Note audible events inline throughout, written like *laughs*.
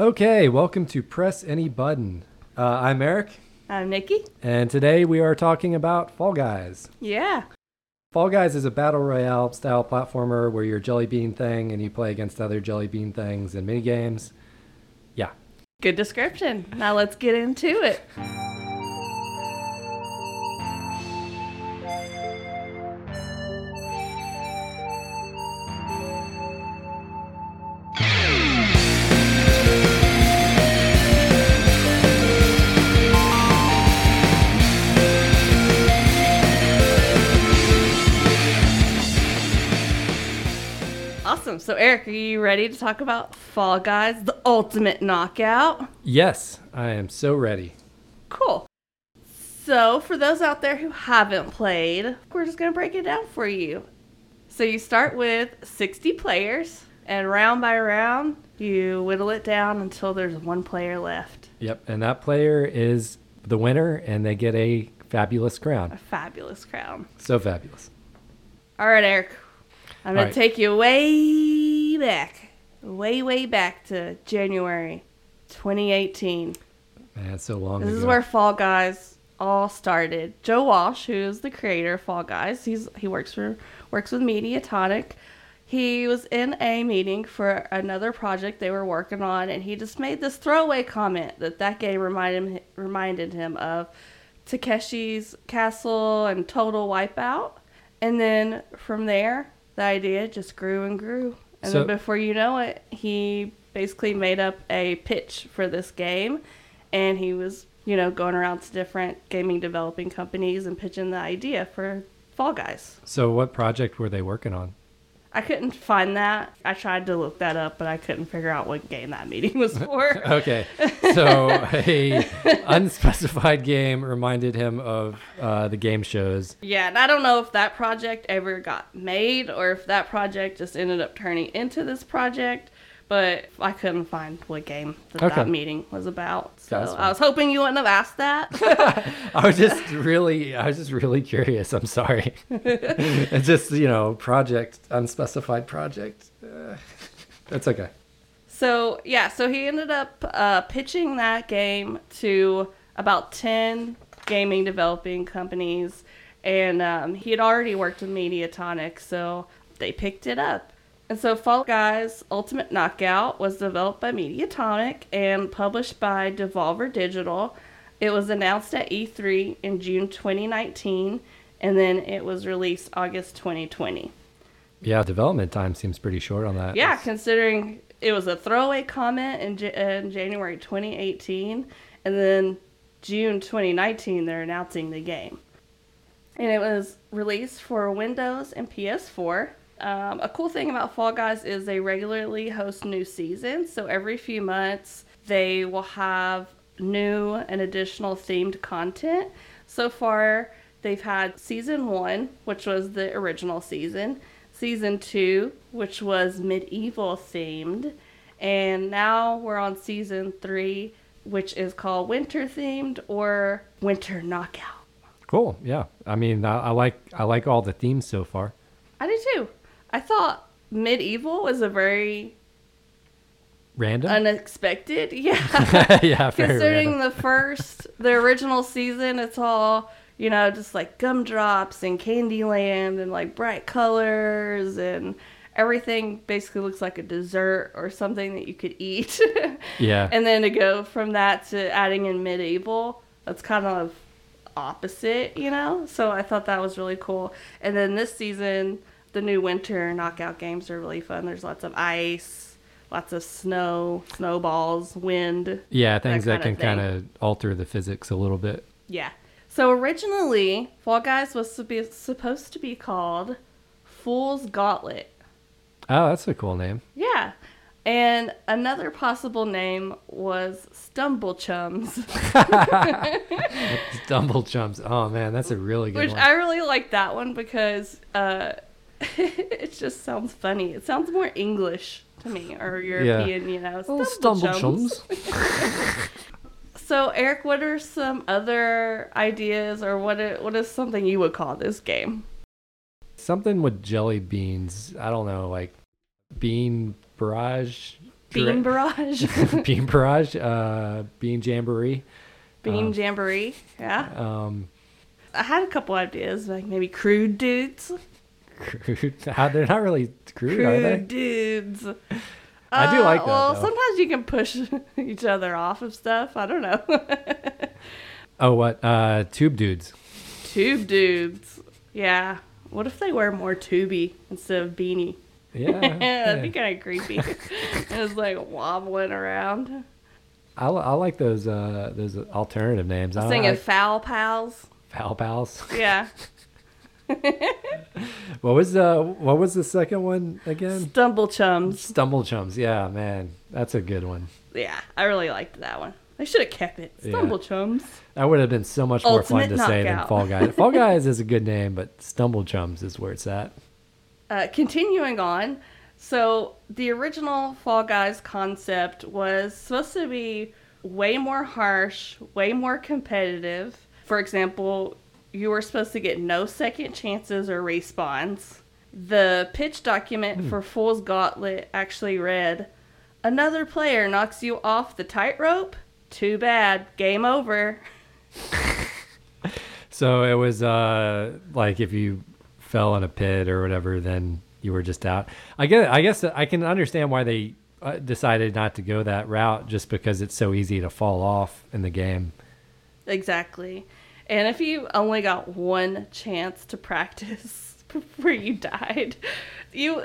Okay, welcome to Press Any Button. Uh, I'm Eric, I'm Nikki. and today we are talking about Fall Guys. Yeah. Fall Guys is a battle royale style platformer where you're a jelly bean thing and you play against other jelly bean things in mini games. Yeah. Good description. Now let's get into it. Eric, are you ready to talk about Fall Guys, the ultimate knockout? Yes, I am so ready. Cool. So, for those out there who haven't played, we're just going to break it down for you. So, you start with 60 players, and round by round, you whittle it down until there's one player left. Yep, and that player is the winner and they get a fabulous crown. A fabulous crown. So fabulous. All right, Eric. I'm going right. to take you way back, way, way back to January 2018. Man, so long This ago. is where Fall Guys all started. Joe Walsh, who is the creator of Fall Guys, he's he works for works with Mediatonic. He was in a meeting for another project they were working on, and he just made this throwaway comment that that game reminded him, reminded him of Takeshi's Castle and Total Wipeout. And then from there, the idea just grew and grew. And So- then before you know it, he basically made up a pitch for this game. And he was, you know, going around to different gaming developing companies and pitching the idea for Fall Guys. so, what project were they working on? I couldn't find that. I tried to look that up, but I couldn't figure out what game that meeting was for. *laughs* Okay, so a unspecified game reminded him of uh, the game shows. Yeah, and I don't know if that project ever got made or if that project just ended up turning into this project, but I couldn't find what game that, Okay. that meeting was about. So. I was hoping you wouldn't have asked that. *laughs* I was just really, I was just really curious. I'm sorry. *laughs* it's just you know, project unspecified project. Uh, that's okay. so, yeah, so he ended up uh, pitching that game to about 10 gaming developing companies, and um, he had already worked with Mediatonic, so they picked it up. And so Fall Guys Ultimate Knockout was developed by Mediatonic and published by Devolver Digital. It was announced at E3 in June 2019 and then it was released August 2020. Yeah, development time seems pretty short on that. Yeah, It's- considering it was a throwaway comment in, J- in January 2018 and then June 2019 they're announcing the game. And it was released for Windows and PS4. Um, a cool thing about Fall Guys is they regularly host new seasons. So every few months, they will have new and additional themed content. So far, they've had season one, which was the original season, season two, which was medieval themed, and now we're on season three, which is called winter themed or winter knockout. cool. Yeah, I mean, I, I like, I like all the themes so far. I do too. I thought medieval was a very Random. unexpected. *laughs* Yeah. *laughs* yeah, Considering random. the first, the original season, it's all, you know, just like gumdrops and Candyland and like bright colors and everything basically looks like a dessert or something that you could eat. *laughs* Yeah. and then to go from that to adding in medieval, that's kind of opposite, you know? So I thought that was really cool. And then this season, the new winter knockout games are really fun. There's lots of ice, lots of snow, snowballs, wind. yeah, things that, can kinda kind of alter the physics a little bit. Yeah. So originally, Fall Guys was to be, supposed to be called Fool's Gauntlet. Oh, that's a cool name. Yeah. And another possible name was Stumble Chums, *laughs* Stumble chumps. Oh man, that's a really good which one. I really like that one because uh, *laughs* it just sounds funny. It sounds more English to me or European, you know. Stumble chums. *laughs* So, Eric, what are some other ideas, or what? What is something you would call this game? Something with jelly beans. I don't know, like bean barrage Bean Barrage, *laughs* Bean Barrage, uh, Bean Jamboree. Bean Um, Jamboree. Yeah. Um, I had a couple ideas, like maybe crude dudes. Crude. *laughs* They're not really crude, are they? Crude dudes. I do Uh, like that, Well, though. sometimes you can push *laughs* each other off of stuff. I don't know. *laughs* Oh, what? Uh, tube dudes. Tube dudes. Yeah. What if they wear more tubey instead of beanie? Yeah. That'd be kind of creepy. it's like wobbling around. I, I like those uh, those alternative names. I don't Singing like foul pals. Foul Pals. Yeah. *laughs* What was the What was the second one again? Stumble chums. Stumble Chums. Yeah, man, that's a good one. Yeah, I really liked that one. They should have kept it. Yeah. Stumble chums. That would have been so much more fun Ultimate to say than. Fall Guys. *laughs* Fall Guys is a good name, but Stumble Chums is where it's at. Uh, continuing on, so the original Fall Guys concept was supposed to be way more harsh, way more competitive. For example, you were supposed to get no second chances or respawns. The pitch document for Fool's Gauntlet actually read Another player knocks you off the tightrope? Too bad. Game over. *laughs* So it was uh, like if you fell in a pit or whatever, then you were just out. I get. I guess I can understand why they uh, decided not to go that route, just because it's so easy to fall off in the game. Exactly. And if you only got one chance to practice *laughs* before you died, you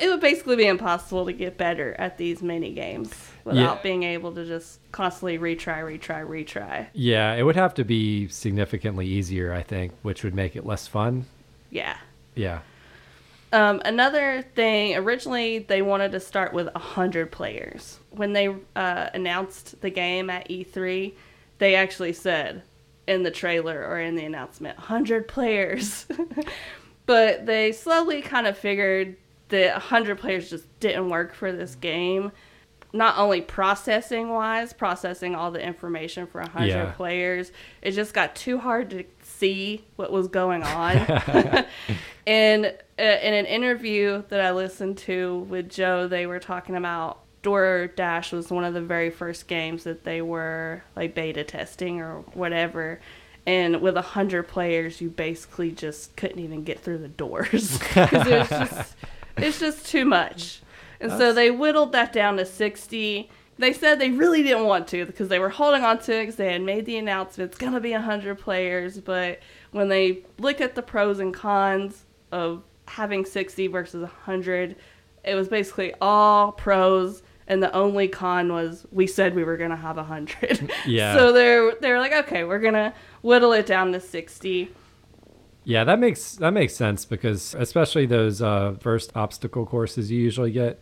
it would basically be impossible to get better at these mini games without Yeah. being able to just constantly retry, retry, retry. Yeah, it would have to be significantly easier, I think, which would make it less fun. Yeah. Yeah. Um, another thing, originally they wanted to start with 100 players. When they uh, announced the game at E3, they actually said in the trailer or in the announcement, 100 players. *laughs* but they slowly kind of figured that 100 players just didn't work for this game. Not only processing wise, processing all the information for 100 Yeah. players, it just got too hard to see what was going on. *laughs* *laughs* and uh, in an interview that I listened to with Joe, they were talking about Door Dash was one of the very first games that they were like beta testing or whatever. And with a hundred players, you basically just couldn't even get through the doors *laughs* 'Cause it was just it's just too much. And so they whittled that down to sixty. They said they really didn't want to because they were holding on to it because they had made the announcement it's gonna be hundred players. But when they looked at the pros and cons of having sixty versus hundred, it was basically all pros, and the only con was we said we were gonna have a hundred. *laughs* Yeah. so they're they're like, okay, we're gonna whittle it down to sixty. Yeah, that makes that makes sense because especially those uh, first obstacle courses you usually get,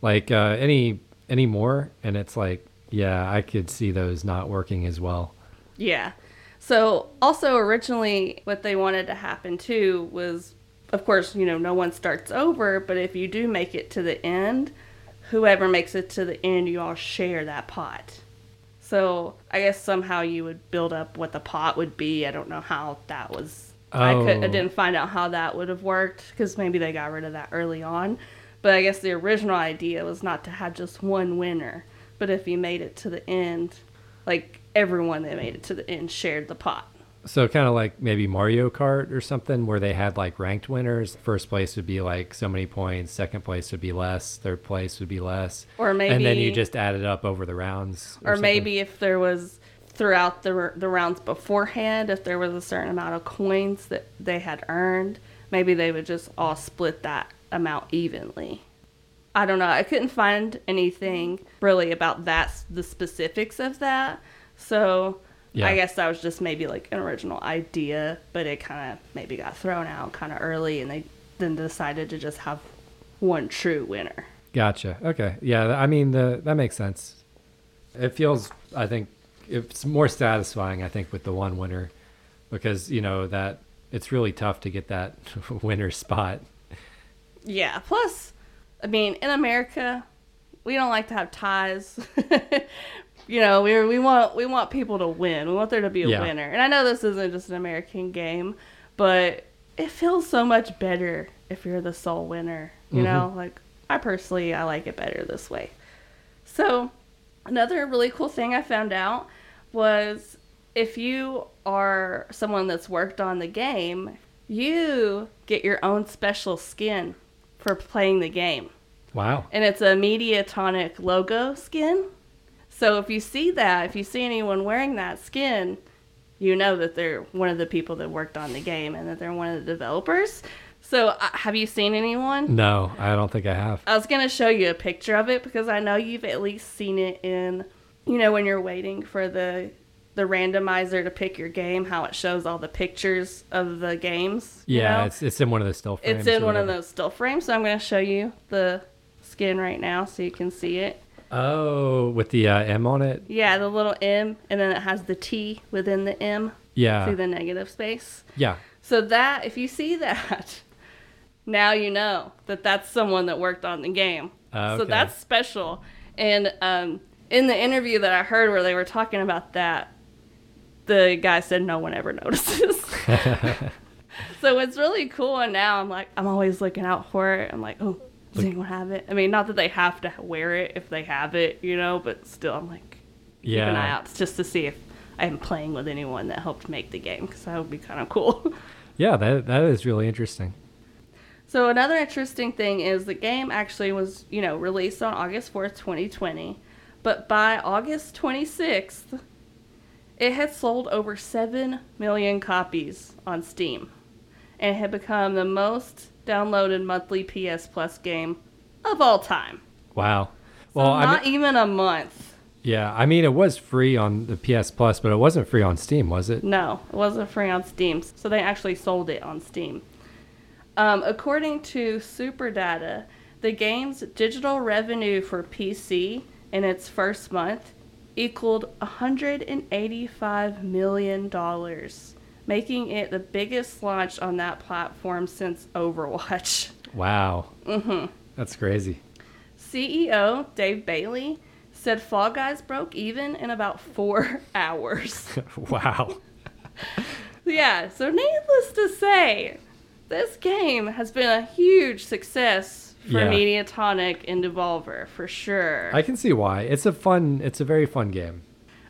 like uh, any any more, and it's like, yeah, I could see those not working as well. Yeah. So also originally what they wanted to happen too was of course, you know, no one starts over, but if you do make it to the end, whoever makes it to the end, you all share that pot. So I guess somehow you would build up what the pot would be. I don't know how that was. I could I Oh. didn't find out how that would have worked because maybe they got rid of that early on. But I guess the original idea was not to have just one winner, but if you made it to the end, like everyone that made it to the end shared the pot. So kind of like maybe Mario Kart or something where they had like ranked winners. First place would be like so many points. Second place would be less. Third place would be less. Or maybe and then you just add it up over the rounds. or something. maybe if there was throughout the the rounds beforehand, if there was a certain amount of coins that they had earned, maybe they would just all split that amount evenly. I don't know. I couldn't find anything really about that the specifics of that. So Yeah. I guess that was just maybe like an original idea, but it kind of maybe got thrown out kind of early, and they then decided to just have one true winner. Gotcha. Okay. Yeah. I mean, the that makes sense. It feels. I think it's more satisfying. I think with the one winner, because you know that it's really tough to get that *laughs* winner spot. Yeah. Plus, I mean, in America, we don't like to have ties. *laughs* you know, we we want we want people to win. We want there to be a Yeah. winner. And I know this isn't just an American game, but it feels so much better if you're the sole winner. You Mhm. know, like I personally I like it better this way. So, another really cool thing I found out was if you are someone that's worked on the game, you get your own special skin for playing the game. Wow. And it's a Mediatonic logo skin. So if you see that, if you see anyone wearing that skin, you know that they're one of the people that worked on the game and that they're one of the developers. So uh, have you seen anyone? No, I don't think I have. I was gonna show you a picture of it because I know you've at least seen it in, you know, when you're waiting for the the randomizer to pick your game, how it shows all the pictures of the games. you Yeah, know? it's it's in one of the still frames. it's in one of those still frames. So I'm gonna show you the skin right now so you can see it. Oh, with the uh, M on it. Yeah, the little M, and then it has the T within the M. Yeah. See the negative space. yeah. So that, if you see that, *laughs* now you know that that's someone that worked on the game. Oh, So that's special. And um, in the interview that I heard where they were talking about that, the guy said no one ever *laughs* notices. *laughs* so it's really cool. And now I'm like, I'm always looking out for it. I'm like, oh, anyone have it? I mean, not that they have to wear it if they have it, you know, but still, I'm like, yeah. keep an eye out just to see if I'm playing with anyone that helped make the game because that would be kind of cool. *laughs* Yeah, that that is really interesting. So another interesting thing is the game actually was, you know, released on August 4th, 2020, but by August 26th, it had sold over 7 million copies on Steam and had become the most downloaded monthly PS Plus game of all time. Wow. So Well, I not mean, even a month. yeah, I mean, it was free on the PS Plus, but it wasn't free on Steam, was it? No, it wasn't free on Steam, so they actually sold it on Steam. Um, according to Superdata, the game's digital revenue for PC in its first month equaled $185 million, making it the biggest launch on that platform since Overwatch. *laughs* Wow. Mm-hmm. That's crazy. CEO Dave Bailey said Fall Guys broke even in about four *laughs* hours. *laughs* wow. Yeah, so needless to say, this game has been a huge success for Yeah. Mediatonic and Devolver for sure. I can see why. It's a fun. It's a very fun game.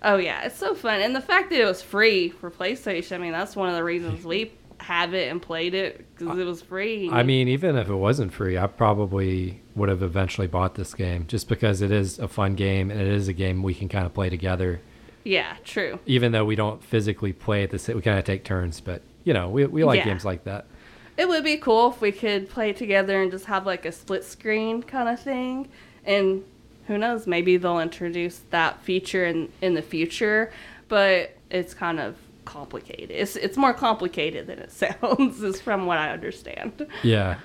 Oh yeah, it's so fun, and the fact that it was free for PlayStation. I mean, that's one of the reasons we have it and played it because uh, it was free. I mean, even if it wasn't free, I probably would have eventually bought this game just because it is a fun game and it is a game we can kind of play together. yeah, true. Even though we don't physically play at the same, we kind of take turns, but you know, we, we like Yeah. games like that. It would be cool if we could play together and just have like a split screen kind of thing. And who knows, maybe they'll introduce that feature in, in the future, but it's kind of complicated. It's, it's more complicated than it *laughs* sounds, is from what I understand. Yeah.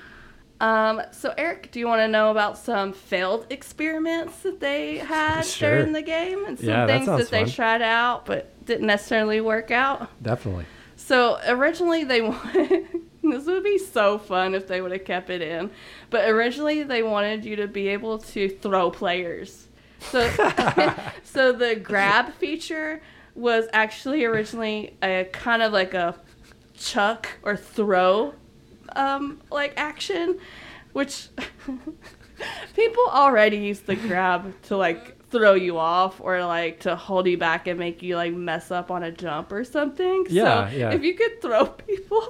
Um, so, Eric, do you want to know about some failed experiments that they had Sure. during the game and some Yeah, things sounds that they fun. tried out but didn't necessarily work out? Definitely. So originally they *laughs* wanted *laughs* this would be so fun if they would have kept it in, but originally they wanted you to be able to throw players. So *laughs* so the grab feature was actually originally a kind of like a chuck or throw um like action which *laughs* people already use the grab to like throw you off or like to hold you back and make you like mess up on a jump or something. Yeah, so yeah. if you could throw people,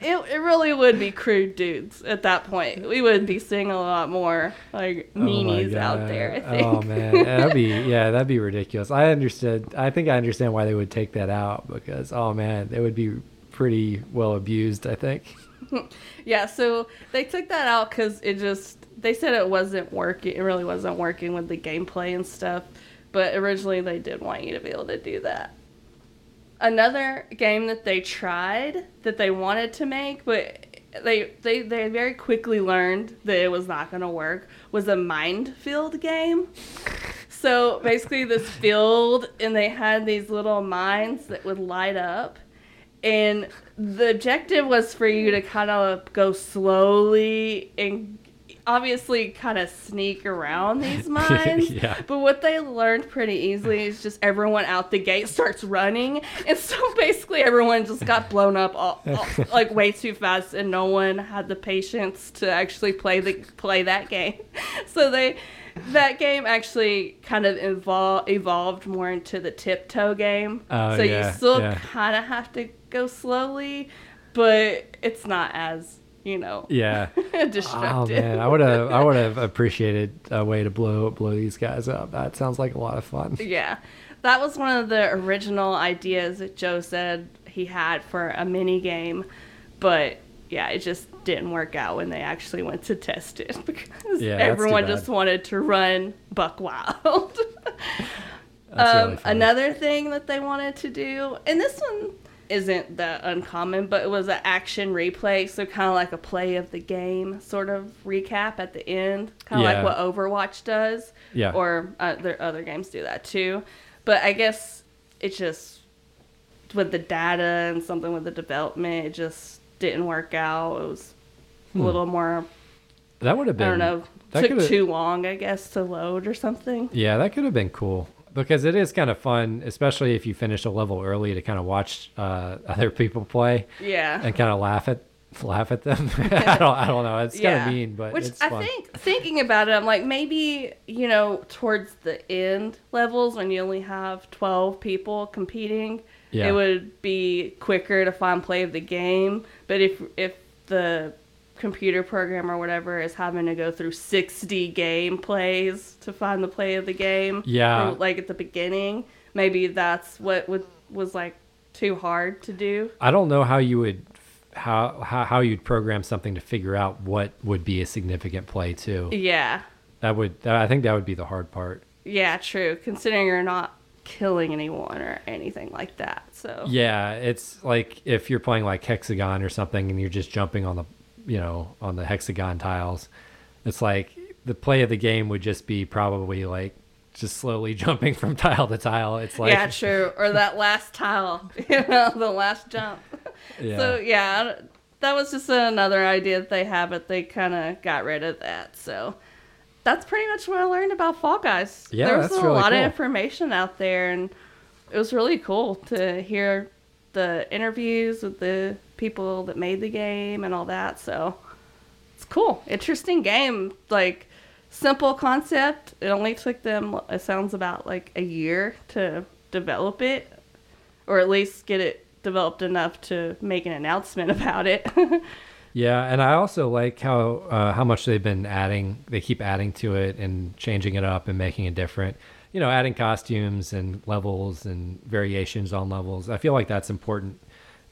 it, it really would be crude dudes at that point. We would be seeing a lot more like Oh meanies out there, I oh, think. Oh man, that'd be yeah, that'd be ridiculous. I understood. I think I understand why they would take that out because oh man, it would be pretty well abused. I think. *laughs* Yeah, so they took that out because it just they said it wasn't working. It really wasn't working with the gameplay and stuff. But originally they did want you to be able to do that. Another game that they tried that they wanted to make, but they they they very quickly learned that it was not going to work was a minefield game. So basically, this field, and they had these little mines that would light up, and the objective was for you to kind of go slowly and obviously kind of sneak around these *laughs* mines. Yeah. But what they learned pretty easily is just everyone out the gate starts running, and so *laughs* basically everyone just got blown up all, all, *laughs* like way too fast, and no one had the patience to actually play the play that game. So they that game actually kind of evol- evolved more into the tiptoe game. Oh, so yeah, you still yeah. kind of have to go slowly, but it's not as, you know, Yeah. *laughs* Oh man, I would have I would have appreciated a way to blow blow these guys up. That sounds like a lot of fun. Yeah. That was one of the original ideas that Joe said he had for a mini game, but yeah, it just didn't work out when they actually went to test it *laughs* because Yeah, everyone just wanted to run Buck Wild. *laughs* Um, really another thing that they wanted to do, and this one isn't that uncommon, but it was an action replay, so kind of like a play of the game sort of recap at the end, kind of Yeah. like what Overwatch does. Yeah. Or uh, there other games do that too, but I guess it just with the data and something with the development, it just didn't work out. It was a little more. that would have been. I don't know. that Took too long, I guess, to load or something. Yeah, that could have been cool because it is kind of fun, especially if you finish a level early to kind of watch uh, *laughs* other people play Yeah. and kind of laugh at laugh at them. *laughs* I don't I don't know. It's kind of mean, but which I fun. think thinking about it, I'm like maybe you know towards the end levels when you only have 12 people competing, Yeah. it would be quicker to find play of the game. But if if the computer program or whatever is having to go through 60 game plays to find the play of the game, Yeah. from, like at the beginning, maybe that's what would was like too hard to do. I don't know how you would how, how how you'd program something to figure out what would be a significant play too. Yeah. That would I think that would be the hard part. Yeah, true. Considering you're not killing anyone or anything like that. So Yeah, it's like if you're playing like Hex-A-Gone or something and you're just jumping on the you know, on the hexagon tiles. It's like the play of the game would just be probably like just slowly *laughs* jumping from tile to tile. It's like yeah, true. Or that last tile, *laughs* you know, the last jump. Yeah. So yeah, that was just another idea that they had, but they kind of got rid of that. So that's pretty much what I learned about Fall Guys. Yeah, there was a really lot cool. of information out there, and it was really cool to hear the interviews with the people that made the game and all that. So it's cool, interesting game. Like simple concept. It only took them. It sounds about like a year to develop it, or at least get it developed enough to make an announcement *laughs* about it. Yeah, and I also like how uh, how much they've been adding. They keep adding to it and changing it up and making it different. You know, adding costumes and levels and variations on levels. I feel like that's important,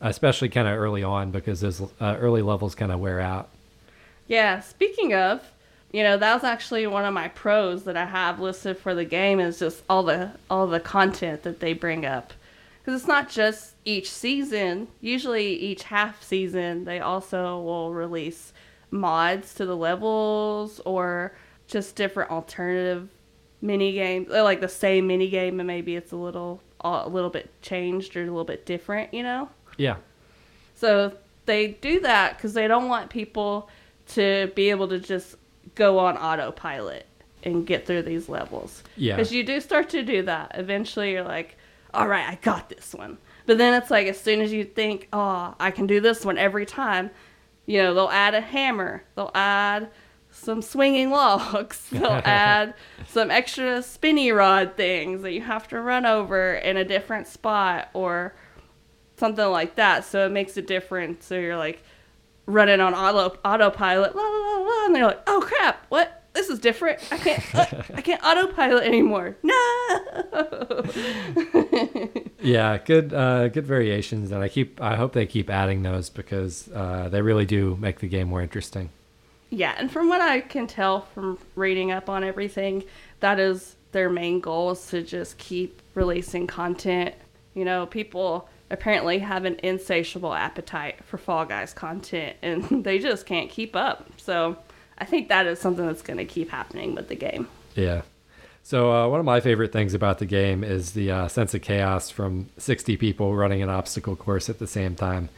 especially kind of early on because those uh, early levels kind of wear out. Yeah, speaking of, you know, that was actually one of my pros that I have listed for the game is just all the all the content that they bring up. Cuz it's not just each season. Usually each half season they also will release mods to the levels or just different alternative mini games, or like the same mini game and maybe it's a little a little bit changed or a little bit different, you know? Yeah, So they do that because they don't want people to be able to just go on autopilot and get through these levels. Yeah. Because you do start to do that. Eventually, you're like, all right, I got this one. But then it's like, as soon as you think, oh, I can do this one every time, you know, they'll add a hammer, they'll add some swinging *laughs* logs, they'll *laughs* add some extra spinny rod things that you have to run over in a different spot or something like that. So it makes a difference. So you're like running on auto autopilot, la la la la, and they're like, oh crap, what? This is different. I can't, uh, I can't autopilot anymore. *laughs* No. *laughs* yeah, good uh, good variations, and I keep I hope they keep adding those because uh, they really do make the game more interesting. Yeah, and from what I can tell from reading up on everything, that is their main goal is to just keep releasing content. You know, people apparently have an insatiable appetite for Fall Guys content and *laughs* they just can't keep up. So I think that is something that's going to keep happening with the game. Yeah. So uh, one of my favorite things about the game is the uh, sense of chaos from 60 people running an obstacle course at the same time,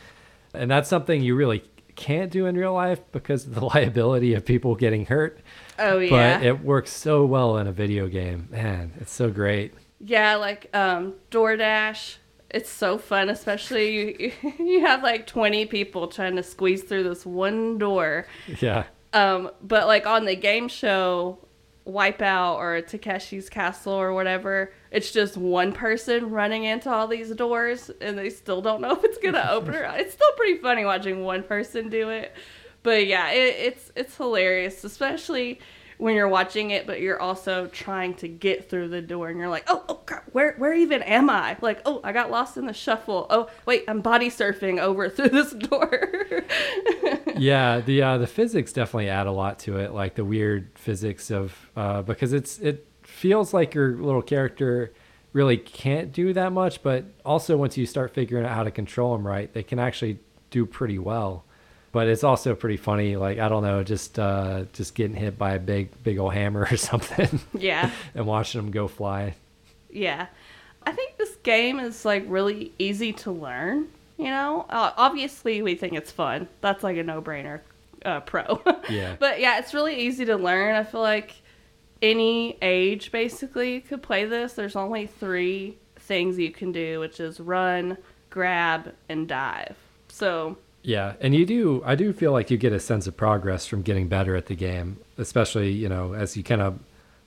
and that's something you really can't do in real life because of the *laughs* liability of people getting hurt. Oh, yeah. But it works so well in a video game. Man, it's so great. Yeah, like um, Door Dash. It's so fun, especially you, *laughs* you have like 20 people trying to squeeze through this one door. Yeah. Um, but like on the game show, Wipeout or Takeshi's Castle or whatever, it's just one person running into all these doors and they still don't know if it's gonna *laughs* open or not. It's still pretty funny watching one person do it. But yeah, it, it's it's hilarious, especially when you're watching it, but you're also trying to get through the door, and you're like, oh, oh where where even am I? Like, oh, I got lost in the shuffle. Oh, wait, I'm body surfing over *laughs* through this door. *laughs* yeah, the uh, the physics definitely add a lot to it, like the weird physics of uh, because it's it feels like your little character really can't do that much, but also once you start figuring out how to control them right, they can actually do pretty well but it's also pretty funny. Like I don't know, just uh, just getting hit by a big big old hammer *laughs* or something. Yeah. *laughs* and watching them go fly. Yeah, I think this game is like really easy to learn. You know, uh, obviously we think it's fun. That's like a no brainer. Uh, pro. *laughs* Yeah. but yeah, it's really easy to learn. I feel like any age basically could play this. There's only three things you can do, which is run, grab, and dive. So yeah, and you do. I do feel like you get a sense of progress from getting better at the game, especially you know as you kind of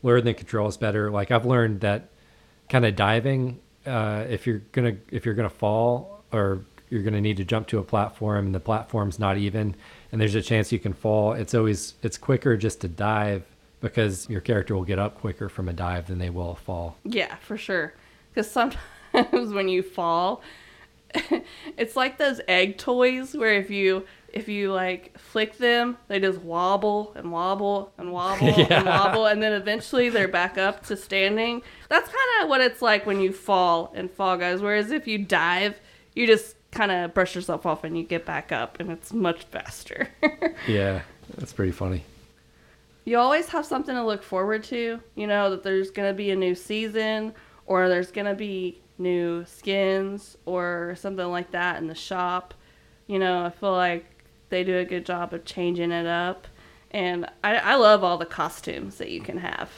learn the controls better. Like I've learned that kind of diving, uh, if you're gonna if you're gonna fall or you're gonna need to jump to a platform and the platform's not even, and there's a chance you can fall. It's always it's quicker just to dive because your character will get up quicker from a dive than they will fall. Yeah, for sure. Because sometimes *laughs* when you fall, *laughs* it's like those egg toys where if you if you like flick them, they just wobble and wobble and wobble *laughs* yeah. and wobble, and then eventually they're back up to standing. That's kind of what it's like when you fall in Fall Guys. Whereas if you dive, you just kind of brush yourself off and you get back up, and it's much faster. *laughs* yeah, that's pretty funny. You always have something to look forward to. You know that there's gonna be a new season, or there's gonna be new skins or something like that in the shop. You know, I feel like they do a good job of changing it up. And I, I love all the costumes that you can have.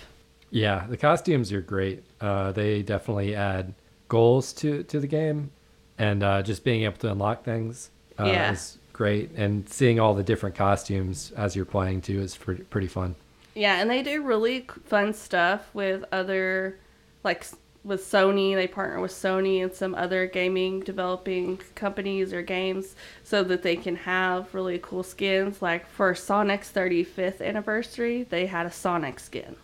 Yeah, the costumes are great. Uh, they definitely add goals to, to the game. And uh, just being able to unlock things uh, yeah. is great. And seeing all the different costumes as you're playing too is pretty, pretty fun. Yeah, and they do really fun stuff with other like with Sony. They partner with Sony and some other gaming developing companies or games so that they can have really cool skins. Like for Sonic's 35th anniversary, they had a Sonic skin.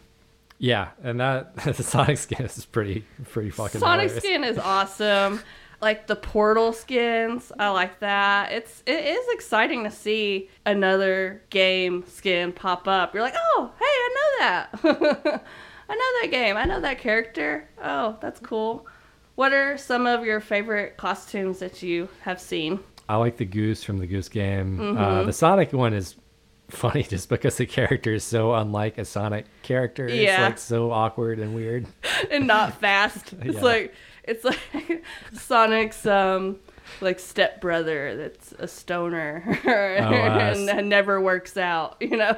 Yeah, and that *laughs* the Sonic skin is pretty pretty fucking. Sonic hilarious. skin is *laughs* awesome. like the Portal skins, I like that. It's it is exciting to see another game skin pop up. You're like, oh, hey, I know that. *laughs* I know that game. I know that character. Oh, that's cool. What are some of your favorite costumes that you have seen? I like the goose from the Goose game. Uh, mm-hmm. Uh, the Sonic one is funny *laughs* just because the character is so unlike a Sonic character. Yeah. It's like so awkward and weird. *laughs* and not *laughs* fast. It's yeah. like it's like Sonic's um like stepbrother that's a stoner *laughs* oh, uh, and never works out, you know.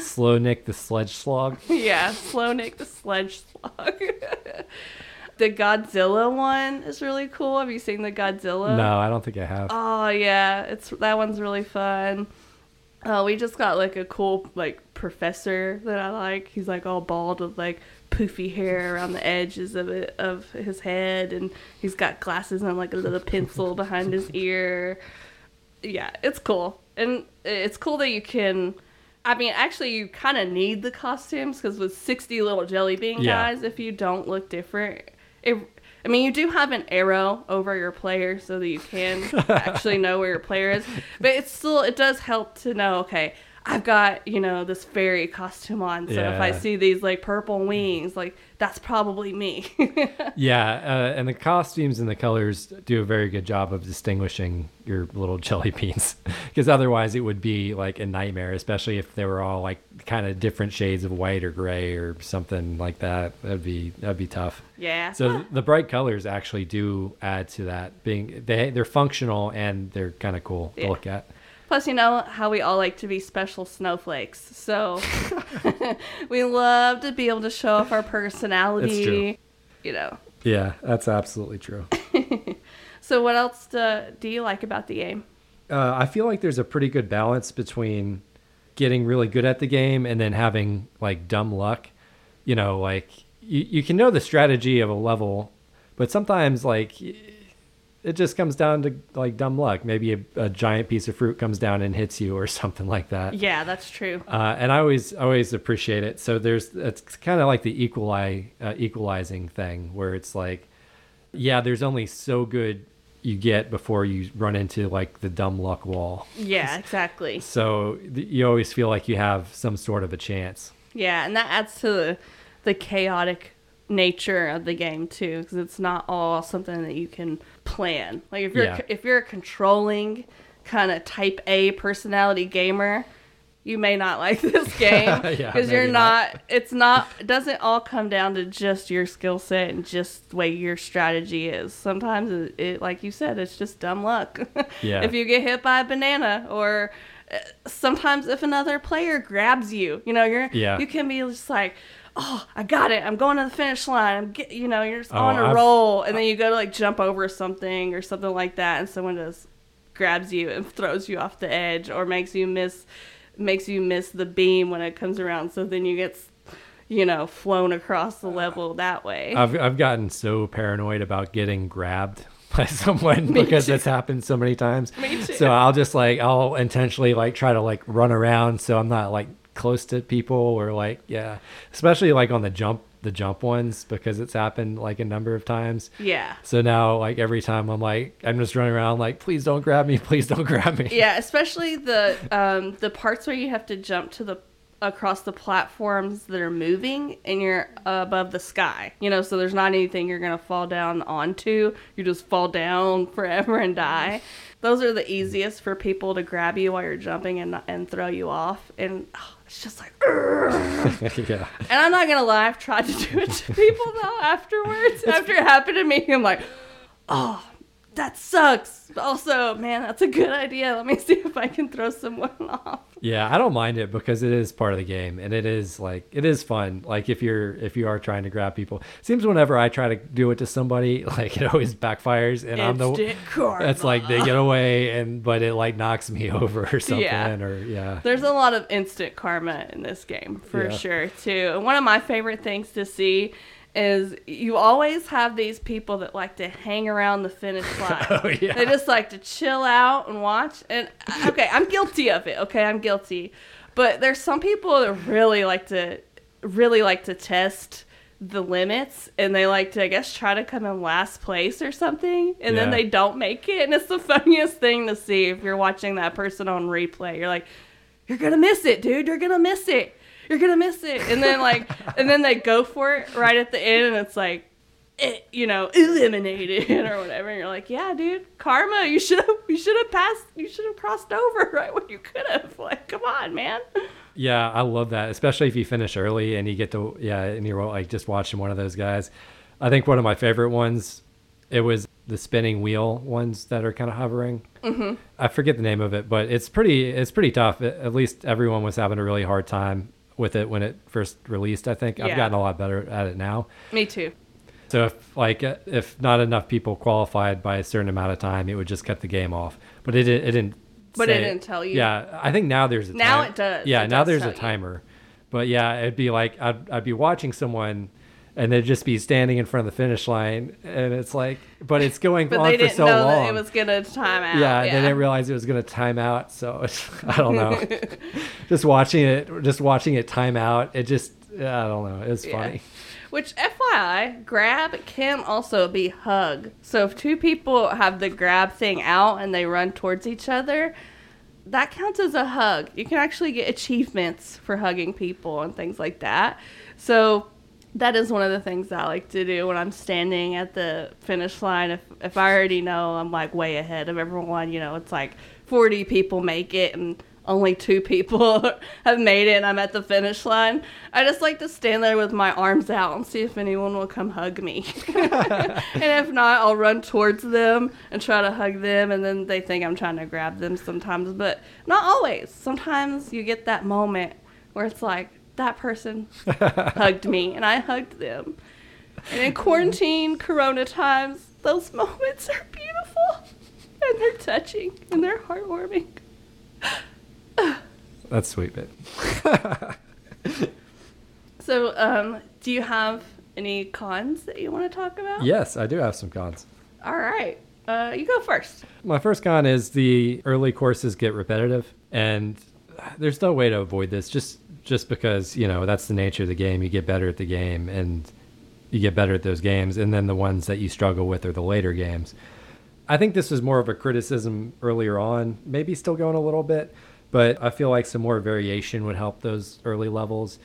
Slow Nick the sledge slog. *laughs* Yeah, Slow Nick the sledge slog. *laughs* the Godzilla one is really cool. Have you seen the Godzilla? No, I don't think I have. Oh yeah, it's that one's really fun. Uh, we just got like a cool like professor that I like. He's like all bald with like poofy hair around the edges of it of his head, and he's got glasses and like a little pencil behind his ear. Yeah, it's cool, and it's cool that you can. I mean, actually, you kind of need the costumes because with sixty little jelly bean yeah. guys, if you don't look different, it. I mean, you do have an arrow over your player so that you can *laughs* actually know where your player is, but it's still it does help to know. Okay, I've got, you know, this fairy costume on. So yeah. if I see these like purple wings, like that's probably me. *laughs* yeah. Uh, and the costumes and the colors do a very good job of distinguishing your little jelly beans *laughs* because otherwise it would be like a nightmare, especially if they were all like kind of different shades of white or gray or something like that. That'd be, that'd be tough. Yeah. So the bright colors actually do add to that being, they, they're functional and they're kind of cool yeah. to look at. Plus, you know how we all like to be special snowflakes. So *laughs* we love to be able to show off our personality. You know. Yeah, that's absolutely true. *laughs* so, what else do, do you like about the game? Uh, I feel like there's a pretty good balance between getting really good at the game and then having like dumb luck. You know, like you, you can know the strategy of a level, but sometimes like it just comes down to like dumb luck. Maybe a, a giant piece of fruit comes down and hits you or *laughs* something like that. Yeah, that's true. Uh, and I always always appreciate it. So there's it's kind of like the equali uh, equalizing thing where it's like, yeah, there's only so good you get before you run into like the dumb luck wall. Yeah, exactly. *laughs* So th- you always feel like you have some sort of a chance. Yeah, and that adds to the, the chaotic nature of the game too, because it's not all something that you can plan. Like if you're Yeah. if you're a controlling kind of type A personality gamer, you may not *laughs* like this *laughs* game because Yeah, you're not, not. It's not. It doesn't all come down to just your skill set and just the way your strategy is. Sometimes it, it like you said, it's just dumb luck. *laughs* Yeah. if you get hit by a banana or. uh, Sometimes, if another player grabs you, you know, you're Yeah. you can be just like, oh, I got it. I'm going to the finish line. I'm get, you know, you're just Oh, on a I've- roll, and then you go to like jump over something or something like that, and someone just grabs you and throws you off the edge, or makes you miss makes you miss the beam when it comes around. So then you get, you know, flown across the level that way. I've I've gotten so paranoid about getting grabbed *laughs* by someone *laughs* Me because too. it's happened so many times. Me too. So I'll just like I'll intentionally like try to like run around so I'm not like close to people or like yeah, especially like on the jump the jump ones because it's happened like a number of times. yeah. So now like every time I'm like I'm just running around like please don't grab me, please don't grab me. Yeah, especially the um, the parts where you have to jump to the across the platforms that are moving and you're above the sky. You know, so there's not anything you're gonna fall down onto. You just fall down *laughs* forever and die. Those are the easiest for people to grab you while you're jumping and and throw you off. And oh, it's just like, *laughs* yeah. and I'm not gonna lie, I've tried to do it to people though afterwards. After it happened to me, I'm like, oh, that sucks. Also, man, that's a good idea. Let me *laughs* see if I can throw someone *laughs* off. Yeah, I don't mind it because it is part of the game and it is like it is fun. Like if you're if you are trying to grab people. Seems whenever I try to do it to somebody, *laughs* like it always backfires and I'm the Instant karma. it's like they get away and but it like knocks me over or something Yeah. or yeah. There's a lot of instant karma in this game for Yeah. sure too. And one of my favorite things to see is you always have these people that like to hang around the finish *laughs* oh, line. Oh, yeah. They just like to chill out and watch. And uh, okay, I'm guilty of it. Okay, I'm guilty. But there's some people that really like to really like to test the limits and they like to I guess try to come in last place or something and then they don't make it and it's the funniest thing to see if you're watching that person on replay. You're like you're gonna miss it, dude. You're gonna miss it. You're gonna miss it. And then like, and then they go for it right at the end, and it's like, it, you know, *laughs* eliminated or whatever. And you're like, yeah, dude, karma. You should have, you should have passed. You should have crossed over *laughs* right when you could have. Like, come on, man. Yeah, I love that, especially if you finish early and you get to yeah, and you're like just watching one of those guys. I think one of my favorite ones, it was the spinning wheel ones that are kind of hovering. Mm-hmm. I forget the name of it, but it's pretty it's pretty tough. At at least everyone was having a really hard time with it when it first released. I think I've gotten a lot better at it now. Me too. So if like if not enough people qualified by a certain amount of time, it would just cut the game off. But it didn't. It didn't. But it didn't tell you. Yeah, I think now there's a Now time- it does. Yeah, It now does there's a you. timer. But yeah, it'd be like I'd I'd be watching someone. And they'd just be standing in front of the finish line, and it's like, but it's going But on they for didn't so know long. that it was gonna time out. yeah, Yeah, they didn't realize it was going to time out. So it's, *laughs* I don't know. *laughs* just watching it, just watching it time out, it just I don't know. It's Yeah. funny. Which, FYI, grab can also be hug. So if two people have the grab thing out and they run towards each other, that counts as a hug. You can actually get achievements for hugging people and things like that. So that is one of the things I like to do when I'm standing at the finish line. If if I already know I'm like way ahead of everyone, you know, it's like 40 people make it and only two *laughs* people *laughs* have made it and I'm at the finish line. I just like to stand there with my arms out and see if anyone will come hug me. *laughs* and if not, I'll run towards them and try to hug them and then they think I'm trying to grab them sometimes, but not always. Sometimes you get that moment where it's like that person hugged me and I hugged them. And in quarantine, corona times, those moments are beautiful and they're touching and they're heartwarming. *sighs* That's sweet bit. *laughs* So, um, do you have any cons that you want to talk about? Yes, I do have some cons. All right. Uh, you go first. My first con is the early courses get repetitive, and there's no way to avoid this. Just just because you know that's the nature of the game. You get better at the game, and you get better at those games, and then the ones that you struggle with are the later games. I think this was more of a criticism earlier on, maybe still going a little bit, but I feel like some more variation would help those early levels,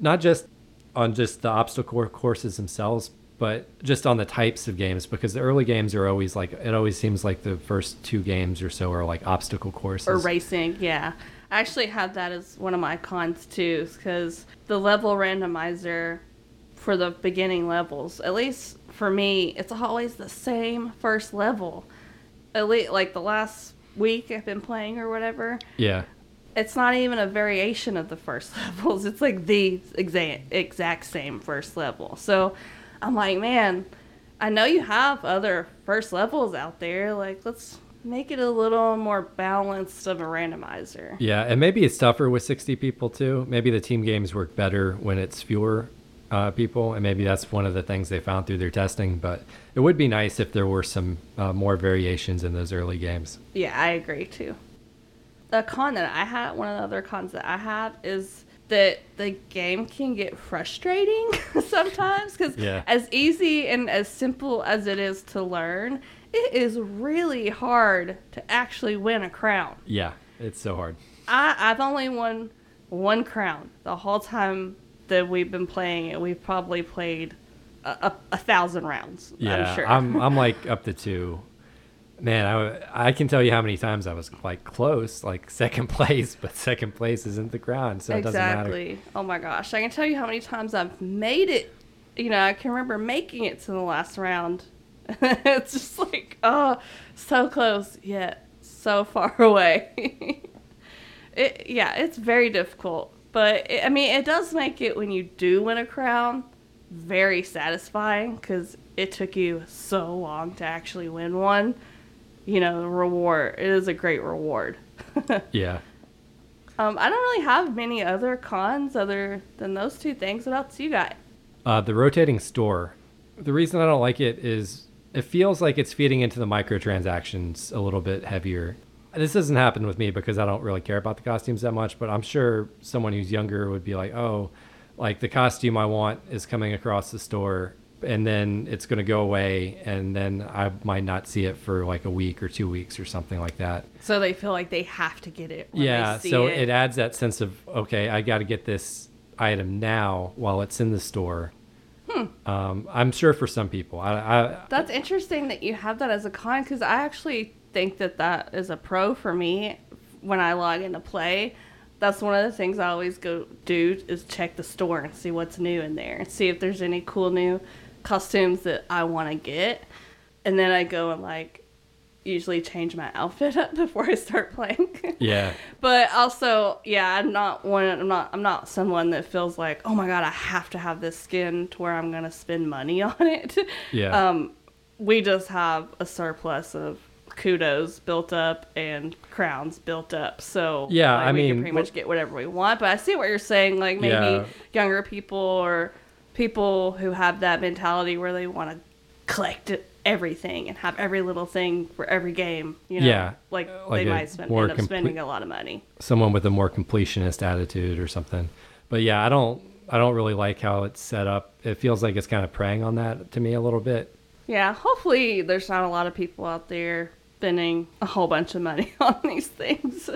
not just on just the obstacle courses themselves, but just on the types of games because the early games are always like it always seems like the first two games or so are like obstacle courses Or racing, yeah. I actually have that as one of my cons too, because the level randomizer for the beginning levels, at least for me, it's always the same first level. At least, like the last week I've been playing or whatever, yeah it's not even a variation of the first *laughs* levels. It's like the exact exact same first level. So I'm like, man, I know you have other first levels out there. Like, let's make it a little more balanced of a randomizer. yeah and maybe it's tougher with 60 people too maybe the team games work better when it's fewer uh, people and maybe that's one of the things they found through their testing but it would be nice if there were some uh, more variations in those early games Yeah, I agree too. The con that I have, one of the other cons that I have is that the game can get frustrating *laughs* sometimes because Yeah. as easy and as simple as it is to learn, it is really hard to actually win a crown. yeah it's so hard I, I've only won one crown the whole time that we've been playing it. We've probably played a, a, a thousand rounds. Yeah, I'm sure. I'm I'm like *laughs* up to two. Man, I, I can tell you how many times I was like close, like second *laughs* place, but second place isn't the crown, so it doesn't matter. exactly. Oh my gosh, I can tell you how many times I've made it. You know, I can remember making it to the last round. *laughs* it's just like, oh, so close yet so far *laughs* away. it, yeah, it's very difficult, but it, I mean, it does make it when you do win a crown very satisfying because it took you so long to actually win one. You know, the reward. It is a great reward. *laughs* Yeah, Um, I don't really have many other cons other than those two things. What else you got? uh, the rotating store. The reason I don't like it is it feels like it's feeding into the microtransactions a little bit heavier. This doesn't happen with me because I don't really care about the costumes that much, but I'm sure someone who's younger would be like, oh, like the costume I want is coming across the store and then it's going to go away and then I might not see it for like a week or two weeks or something like that. So they feel like they have to get it. When yeah, they see so it. it adds that sense of okay, I got to get this item now while it's in the store. Um, I'm sure for some people, I, I That's interesting that you have that as a con because I actually think that that is a pro for me when I log into play. That's one of the things I always go do is check the store and see what's new in there and see if there's any cool new costumes that I want to get. And then I go and like usually change my outfit up *laughs* before I start playing. yeah, *laughs* But also, yeah, I'm not one. I'm not. I'm not someone that feels like, oh my god, I have to have this skin to where I'm gonna spend money *laughs* on it. Yeah. Um, we just have a surplus of kudos built up and crowns built up. So Yeah, like, I we mean, can pretty much get whatever we want. But I see what you're saying. Like maybe Yeah. younger people or people who have that mentality where they want to collect everything and have every little thing for every game. You know, Yeah, like, like they might spend end up complete- spending a lot of money. someone with a more completionist attitude or something. But yeah, I don't I don't really like how it's set up. It feels like it's kind of preying on that to me a little bit. Yeah, hopefully there's not a lot of people out there spending a whole bunch of money *laughs* on these things.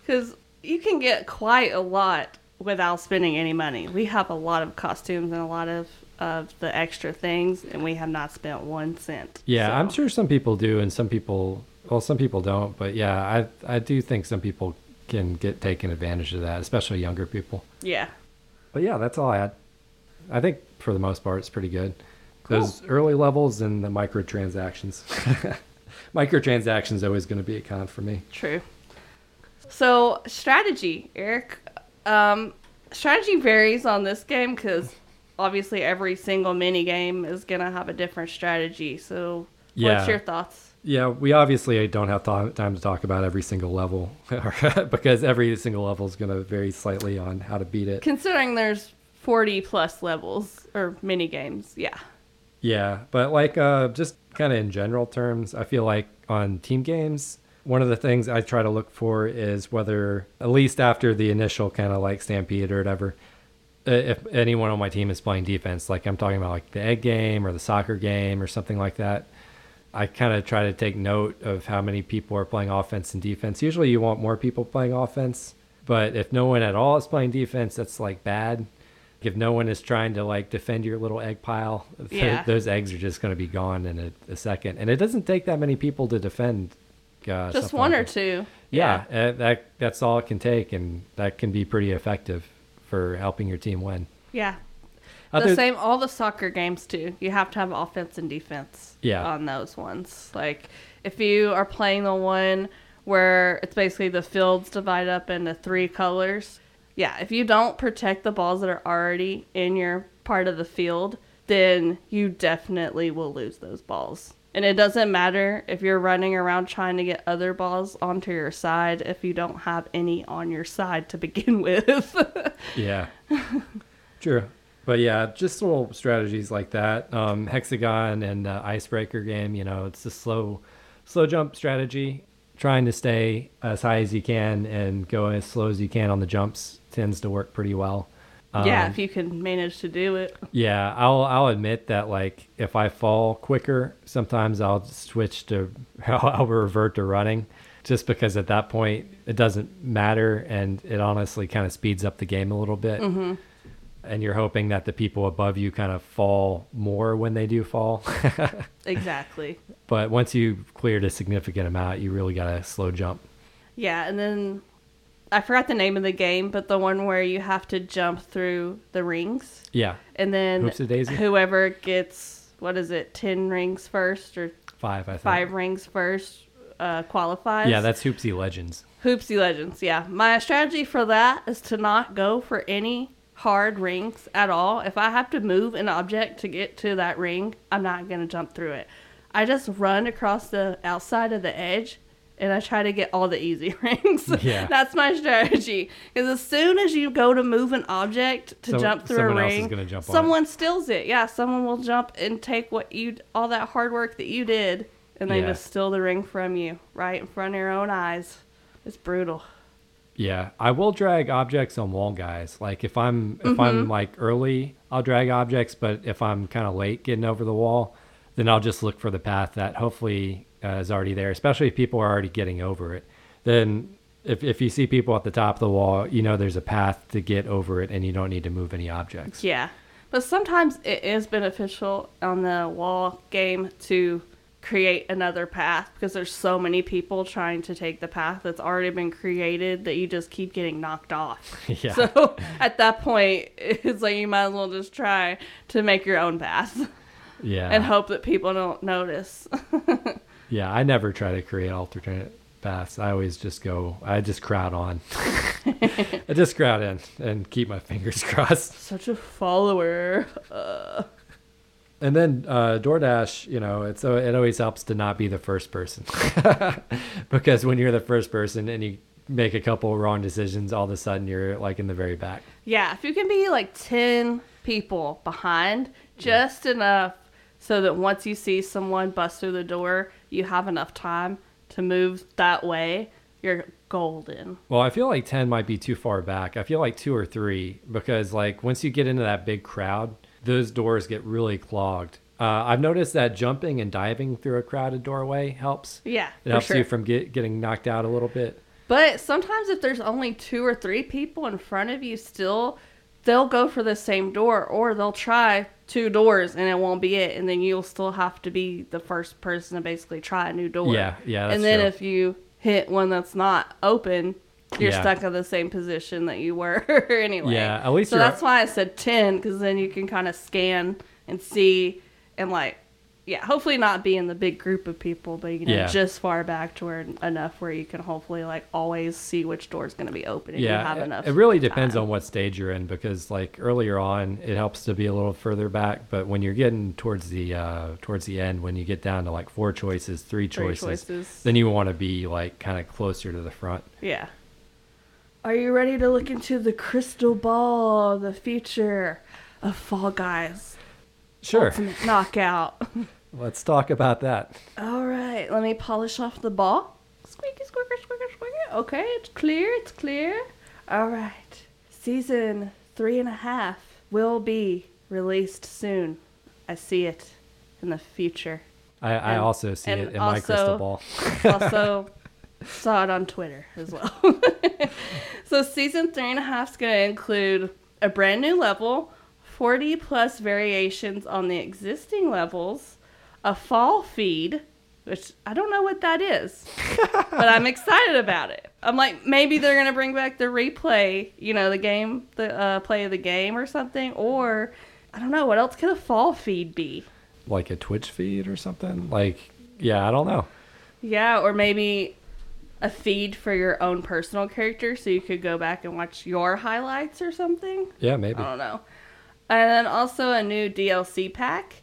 Because you can get quite a lot without spending any money. We have a lot of costumes and a lot of, of the extra things, and we have not spent one cent. Yeah, So, I'm sure some people do, and some people, well, some people don't. But yeah, I I do think some people can get taken advantage of that, especially younger people. Yeah. But yeah, that's all I had. I think for the most part, it's pretty good. Those early levels and the microtransactions. *laughs* microtransactions always going to be a con for me. True. So strategy, Eric. Um, strategy varies on this game because obviously every single mini game is gonna have a different strategy. So, Yeah. what's your thoughts? Yeah, we obviously don't have th- time to talk about every single level *laughs* because every single level is going to vary slightly on how to beat it. Considering there's 40 plus levels or mini games, yeah. Yeah, but like uh, just kind of in general terms, I feel like on team games, one of the things I try to look for is whether, at least after the initial kind of like stampede or whatever, if anyone on my team is playing defense, like I'm talking about like the egg game or the soccer game or something like that, I kind of try to take note of how many people are playing offense and defense. Usually you want more people playing offense, but if no one at all is playing defense, that's like bad. If no one is trying to like defend your little egg pile, *laughs* Yeah. those eggs are just going to be gone in a, a second. And it doesn't take that many people to defend. Uh, Just one like or that. two. Yeah, uh, that that's all it can take, and that can be pretty effective for helping your team win. Yeah. Other- the same, all the soccer games too. You have to have offense and defense. Yeah. On those ones, like if you are playing the one where it's basically the fields divide up into three colors. Yeah, if you don't protect the balls that are already in your part of the field, then you definitely will lose those balls. And it doesn't matter if you're running around trying to get other balls onto your side if you don't have any on your side to *laughs* begin with. Yeah, *laughs* true. But yeah, just little strategies like that. Um, Hex-A-Gone and uh, icebreaker game. You know, it's a slow, slow jump strategy. Trying to stay as high as you can and go as slow as you can on the jumps tends to work pretty well. Yeah, Um, if you can manage to do it. Yeah, I'll I'll admit that like if I fall quicker, sometimes I'll switch to *laughs* I'll revert to running, just because at that point it doesn't matter and it honestly kind of speeds up the game a little bit. Mm-hmm. And you're hoping that the people above you kind of fall more when they do fall. *laughs* Exactly. but once you've cleared a significant amount, you really got to slow jump. Yeah, and then I forgot the name of the game, but the one where you have to jump through the rings, Yeah, and then Hoopsie Daisy? whoever gets what is it, ten rings first or five I think. five rings first uh, qualifies. Yeah, that's Hoopsie Legends. Hoopsie Legends. Yeah, my strategy for that is to not go for any hard rings at all. If I have to move an object to get to that ring, I'm not gonna jump through it. I just run across the outside of the edge. And I try to get all the easy *laughs* rings. Yeah. That's my strategy. Because as soon as you go to move an object to So- jump through a someone else is ring, on it. someone steals it. Yeah, someone will jump and take what you all that hard work that you did, and they Yeah. just steal the ring from you right in front of your own eyes. It's brutal. Yeah, I will drag objects on wall guys. Like if I'm if I'm mm-hmm. like early, I'll drag objects, but if I'm kind of late getting over the wall, then I'll just look for the path that hopefully uh, is already there, especially if people are already getting over it. Then if if you see people at the top of the wall, you know there's a path to get over it and you don't need to move any objects. Yeah. But sometimes it is beneficial on the wall game to create another path because there's so many people trying to take the path that's already been created that you just keep getting knocked off. *laughs* Yeah. So at that point, *laughs* it's like you might as well just try to make your own path Yeah. and hope that people don't notice. *laughs* Yeah, I never try to create alternate paths. I always just go I just crowd on. *laughs* I just crowd in and keep my fingers *laughs* crossed. Such a follower. Uh, And then uh, Door Dash, you know, it's uh, it always helps to not be the first person, *laughs* because when you're the first person and you make a couple wrong decisions, all of a sudden you're like in the very back. Yeah, if you can be like 10 people behind, just enough so that once you see someone bust through the door, you have enough time to move that way, you're golden. Well, I feel like ten might be too far back. I feel like two or three because like once you get into that big crowd, those doors get really clogged. Uh, I've noticed that jumping and diving through a crowded doorway helps. Yeah, It helps sure. you from get, getting knocked out a little bit. But sometimes if there's only two or three people in front of you still, they'll go for the same door or they'll try two doors and it won't be it and then you'll still have to be the first person to basically try a new door. Yeah, yeah, that's and then true. if you hit one that's not open, you're Yeah. stuck in the same position that you were *laughs* anyway. Yeah, at least so that's why I said 10 cuz then you can kind of scan and see and like yeah, hopefully not be in the big group of people, but you know, Yeah. just far back to where enough where you can hopefully like always see which door is going to be open. If you have yeah, enough. it really depends on what stage you're in because like earlier on, it helps to be a little further back, but when you're getting towards the uh, towards the end, when you get down to like four choices, three Three choices, choices. then you want to be like kind of closer to the front. Yeah. Are you ready to look into the crystal ball, the future of Fall Guys? Sure, Ultimate knockout. *laughs* let's talk about that. All right, let me polish off the ball. Squeaky, squeaky, squeaky, squeaky. Okay, it's clear, it's clear. All right, season three and a half will be released soon. I see it in the future. I, I And- also see it in my crystal ball. *laughs* also *laughs* saw it on Twitter as well. so season three and a half is going to include a brand new level, 40 plus variations on the existing levels, a fall feed, which I don't know what that is, *laughs* but I'm excited about it. I'm like, maybe they're going to bring back the replay, you know, the game, the uh, play of the game or something, or I don't know, what else could a fall feed be? like a Twitch feed or something. Like, yeah, I don't know. Yeah, or maybe a feed for your own personal character so you could go back and watch your highlights or something. Yeah, maybe. I don't know. And then also a new DLC pack.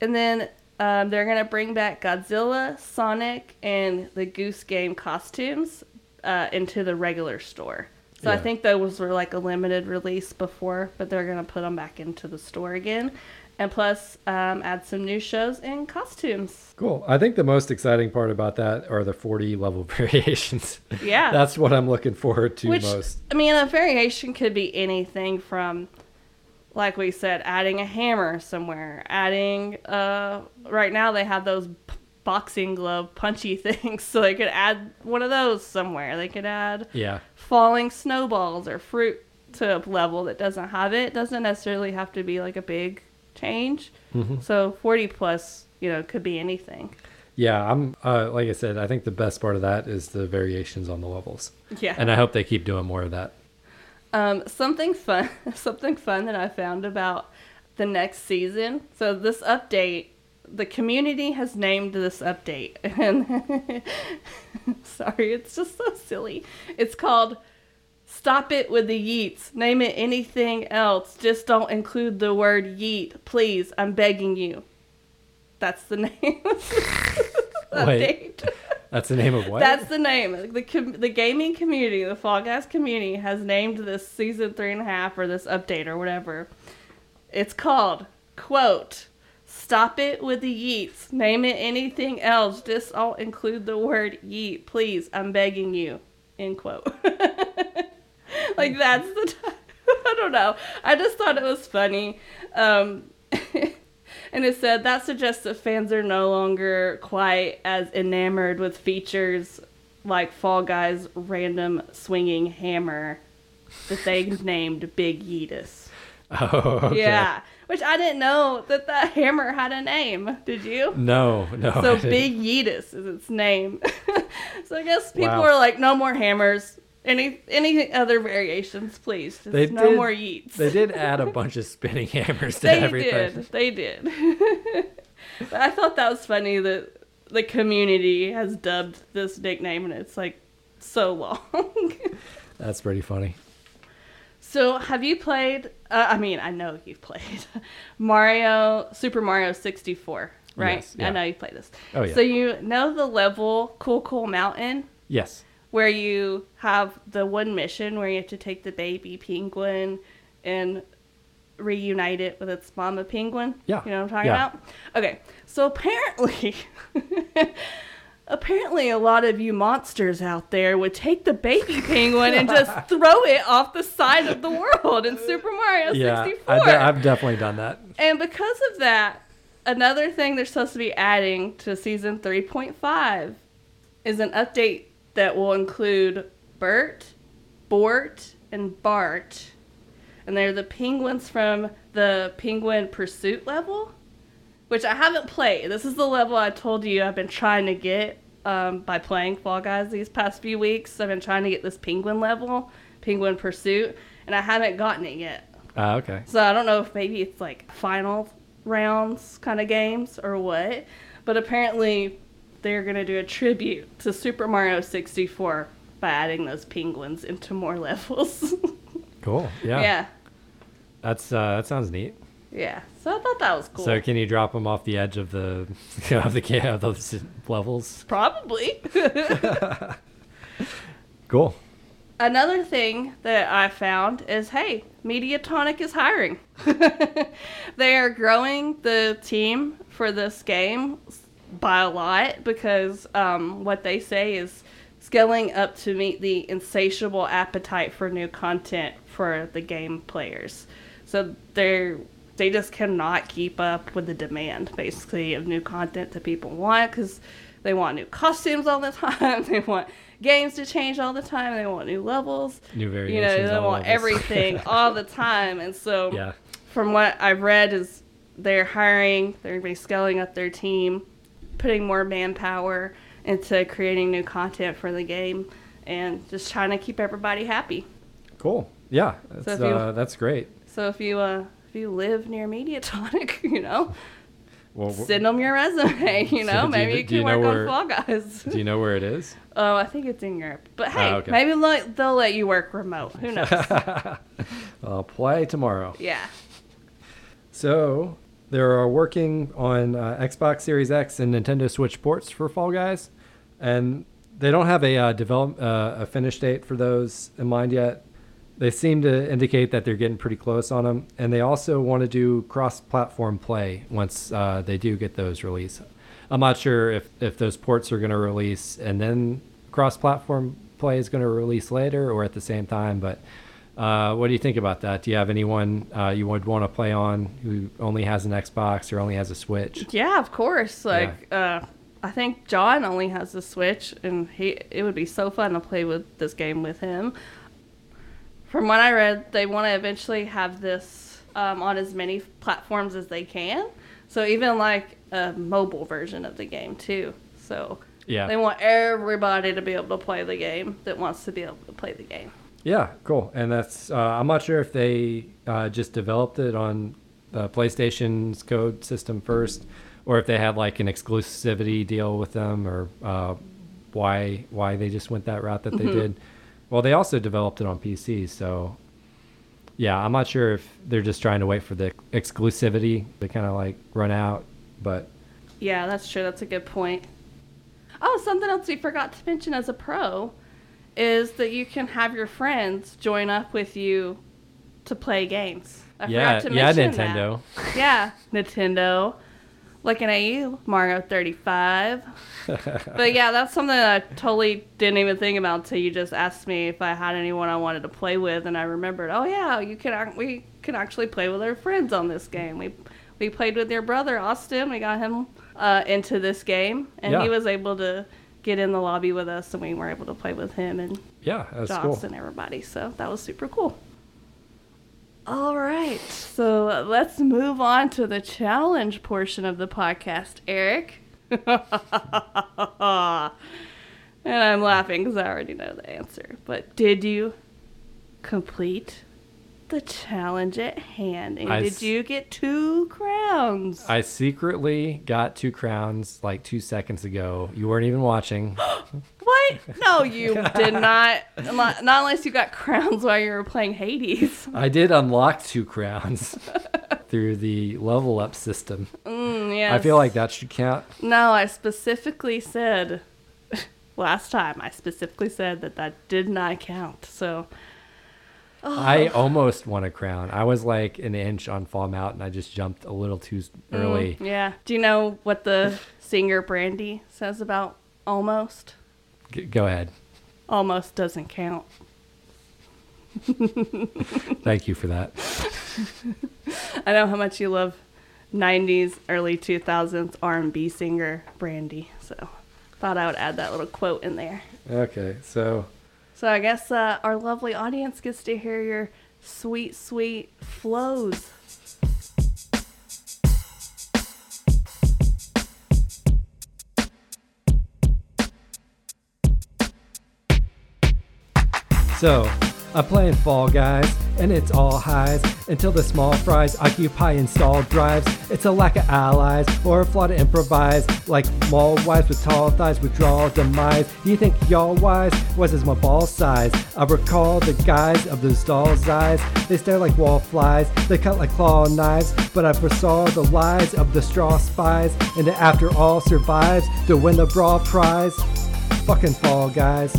And then um, they're going to bring back Godzilla, Sonic, and the Goose Game costumes uh, into the regular store. So I think those were like a limited release before, but they're going to put them back into the store again. And plus, um, add some new shows and costumes. Cool. I think the most exciting part about that are the 40 level *laughs* variations. Yeah. That's what I'm looking forward to Which most. I mean, a variation could be anything from, like we said, adding a hammer somewhere, adding. Uh, right now they have those p- boxing glove punchy *laughs* things, so they could add one of those somewhere. They could add Yeah. falling snowballs or fruit to a level that doesn't have it. It doesn't necessarily have to be like a big change. Mhm. So forty plus, you know, could be anything. Yeah, I'm uh, like I said, I think the best part of that is the variations on the levels. Yeah. And I hope they keep doing more of that. Um, something fun, *laughs* something fun that I found about the next season. So this update, the community has named this update, *laughs* and *laughs* sorry, it's just so silly. It's called "Stop It with the Yeets." Name it anything else, just don't include the word yeet, please. I'm begging you. That's the name. Wait. update. That's the name of what? That's the name. The com- the gaming community, the Fall Guys community, has named this season three and a half or this update or whatever. It's called quote. Stop it with the yeets. Name it anything else. Just all include the word yeet, please. I'm begging you. End quote. *laughs* like that's the. *laughs* I don't know. I just thought it was funny. Um, *laughs* and it said that suggests that fans are no longer quite as enamored with features like Fall Guys' random swinging hammer that they *laughs* named Big Yeetus. oh, okay. Yeah, which I didn't know that that hammer had a name. Did you? No, no. So. Big Yeetus is its name. *laughs* so I guess people Wow. are like, no more hammers. Any any other variations, please? Just They no did- more yeets. They did add a *laughs* bunch of spinning hammers to They everything. did. They did. *laughs* but I thought that was funny that the community has dubbed this nickname, and it's like so long. *laughs* That's pretty funny. so, have you played? Uh, I mean, I know you've played Mario, Super Mario 64, right? Yes, yeah. I know you played this. Oh, yeah. So you know the level Cool Cool Mountain Yes. Where you have the one mission where you have to take the baby penguin and reunite it with its mama penguin. Yeah. You know what I'm talking Yeah. about? Okay. So apparently *laughs* apparently a lot of you monsters out there would take the baby penguin and just *laughs* throw it off the side of the world in Super Mario Yeah. 64. I I've definitely done that. And because of that, another thing they're supposed to be adding to season 3.5 is an update that will include Bert, Bort, and Bart. And they're the penguins from the Penguin Pursuit level, which I haven't played. This is the level I told you I've been trying to get um, by playing Fall Guys these past few weeks. I've been trying to get this penguin level, Penguin Pursuit, and I haven't gotten it yet. Ah, okay. So I don't know if maybe it's like final rounds kind of games or what. But apparently, they're going to do a tribute to Super Mario 64 by adding those penguins into more *laughs* levels. Cool. Yeah. yeah. That's uh, that sounds neat. Yeah. So I thought that was cool. So can you drop them off the edge of the *laughs* of the of those levels? Probably. *laughs* Cool. Another thing that I found is hey, Mediatonic is hiring. they are growing the team for this game by a lot because um, what they say is scaling up to meet the insatiable appetite for new content for the game players. So they're they just cannot keep up with the demand basically of new content that people want because they want new costumes all the *laughs* time. They want games to change all the time. They want new levels. New variations. You know, they want levels. everything *laughs* all the time. And so, Yeah. from what I've read, is they're hiring, they're going to be scaling up their team, putting more manpower into creating new content for the game, and just trying to keep everybody happy. Cool. Yeah. That's if you- uh, that's great. So if you uh, if you live near Mediatonic, *laughs* you know, Well, send them your resume. *laughs* You *laughs* know, you maybe you you can know work where- on Fall Guys. do you know where it is? oh, I think it's in Europe. But hey, Oh, okay. maybe they'll, they'll let you work remote. Who knows? I'll play tomorrow. yeah. So they are working on uh, Xbox Series X and Nintendo Switch ports for Fall Guys, and they don't have a uh, develop uh, a finish date for those in mind yet. They seem to indicate that they're getting pretty close on them, and they also want to do cross-platform play once uh, they do get those released. I'm not sure if if those ports are going to release and then cross-platform play is going to release later or at the same time, but. Uh, what do you think about that? Do you have anyone uh, you would want to play on who only has an Xbox or only has a Switch? Yeah, of course. Like, uh, I think John only has the Switch, and he it would be so fun to play with this game with him. From what I read, they want to eventually have this um, on as many platforms as they can. So even like a mobile version of the game too. So Yeah. they want everybody to be able to play the game that wants to be able to play the game. Yeah, cool. And that's uh, I'm not sure if they uh, just developed it on the PlayStation's code system first, or if they had like an exclusivity deal with them, or uh, why why they just went that route that they did. Well, they also developed it on PC, so yeah, I'm not sure if they're just trying to wait for the exclusivity to kind of like run out, but Yeah, that's true. That's a good point. Oh, something else we forgot to mention as a pro is that you can have your friends join up with you to play games. I yeah, forgot to yeah, mention that. Nintendo. Yeah, Nintendo. Looking at you, Mario 35. *laughs* but yeah, that's something that I totally didn't even think about until you just asked me if I had anyone I wanted to play with, and I remembered. Oh yeah, you can. We can actually play with our friends on this game. We we played with your brother Austin. We got him uh, into this game, and Yeah. he was able to get in the lobby with us, and we were able to play with him and Yeah, that's Joss cool. and everybody. So that was super cool. All right, so let's move on to the challenge portion of the podcast, Eric. *laughs* and I'm laughing because I already know the answer. But did you complete the challenge at hand? And I did you get two crowns? I secretly got two crowns like two seconds ago. You weren't even watching. *gasps* what? No, you *laughs* did not. Not unless you got crowns while you were playing Hades. I did unlock two crowns *laughs* through the level up system. Mm, yes. I feel like that should count. No, I specifically said *laughs* last time. I specifically said that that did not count. So I almost won a crown. I was like an inch on Fall Mountain. I just jumped a little too early. mm, yeah. Do you know what the singer Brandy says about almost? G- go ahead. Almost doesn't count. *laughs* Thank you for that. *laughs* I know how much you love 90s, early 2000s R&B singer Brandy. So thought I would add that little quote in there. Okay, so So I guess uh, our lovely audience gets to hear your sweet, sweet flows. So, I'm playing Fall Guys, and it's all highs until the small fries occupy installed drives. It's a lack of allies or a flaw to improvise, like mall wives with tall thighs, withdrawal demise. Do you think y'all wise? Was as my ball size? I recall the guys of those dolls' eyes. They stare like wall flies, they cut like claw knives. But I foresaw the lies of the straw spies, and after all survives to win the brawl prize. Fucking Fall Guys.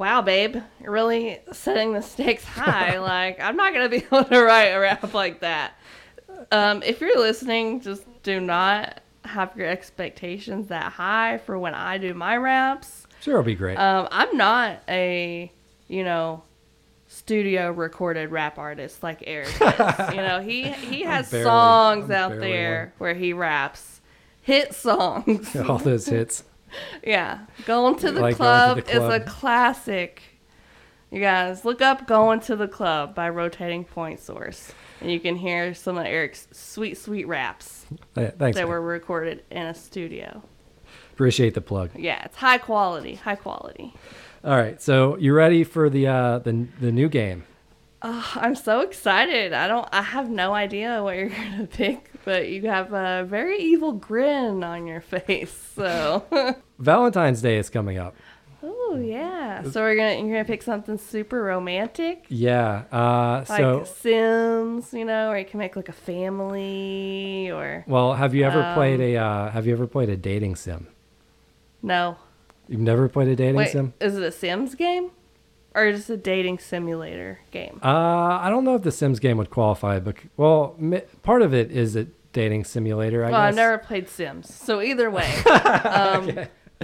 Wow, babe, you're really setting the stakes high. *laughs* like, I'm not gonna be *laughs* able to write a rap like that. Um, if you're listening, just do not have your expectations that high for when I do my raps. Sure, it'll be great. Um, I'm not a, you know, studio recorded rap artist like Eric is. *laughs* you know, he he has barely- songs I'm out there one. where he raps hit songs. all those hits. Yeah, going to the, Like club to the is a classic. You guys look up "Going to the Club" by Rotating Point Source, and you can hear some of Eric's sweet, sweet raps Yeah, thanks. that man. were recorded in a studio. Appreciate the plug. Yeah, it's high quality, high quality. All right, so you ready for the uh, the the new game? Oh, I'm so excited. I don't. I have no idea what you're *laughs* gonna pick, but you have a very evil grin on your face. So, *laughs* Valentine's Day is coming up. oh yeah. So we're gonna you're gonna pick something super romantic. Yeah. Uh, like so, Sims, you know, or you can make like a family or well, have you ever played um, a uh, Have you ever played a dating sim? no. You've never played a dating Wait, sim? is it a Sims game? Or just a dating simulator game? Uh, I don't know if the Sims game would qualify, but well, mi- part of it is a dating simulator. I well, guess. I've never played Sims, so either way, *laughs* um,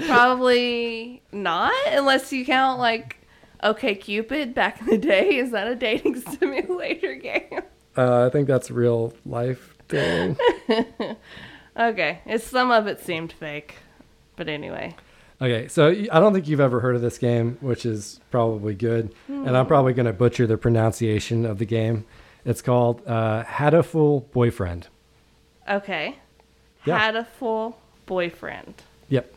probably not, unless you count like OK Cupid back in the day. Is that a dating *laughs* simulator game? Uh, I think that's real life dating. *laughs* okay, it's some of it seemed fake, but anyway. Okay, so I don't think you've ever heard of this game, which is probably good, and Hmm. I'm probably going to butcher the pronunciation of the game. It's called uh, Hatoful Boyfriend. Okay, Yeah. Hatoful boyfriend. Yep,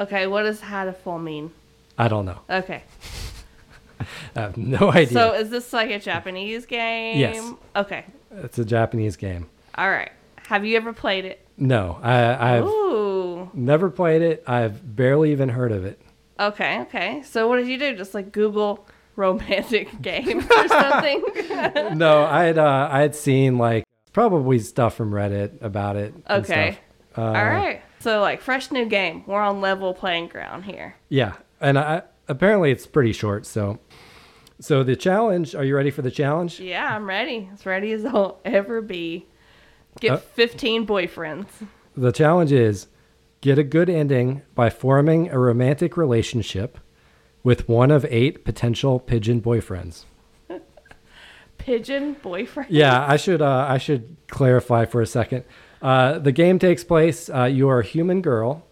Okay, what does Hatoful mean? I don't know. Okay. *laughs* I have no idea. So is this like a Japanese game? Yes. Okay. it's a Japanese game. All right. Have you ever played it? No, I, I've Ooh. Never played it. I've barely even heard of it. Okay, okay. So what did you do? Just like Google *laughs* romantic game or something? *laughs* no, I had uh, I had seen like probably stuff from Reddit about it. Okay. Uh, All right. So like fresh new game. We're on level playing ground here. Yeah, and I, apparently it's pretty short. So, so the challenge. Are you ready for the challenge? Yeah, I'm ready. As ready as I'll ever be. Get Uh, 15 boyfriends. The challenge is get a good ending by forming a romantic relationship with one of eight potential pigeon boyfriends. *laughs* Pigeon boyfriend. Yeah, I should uh, I should clarify for a second. Uh, the game takes place. Uh, you are a human girl,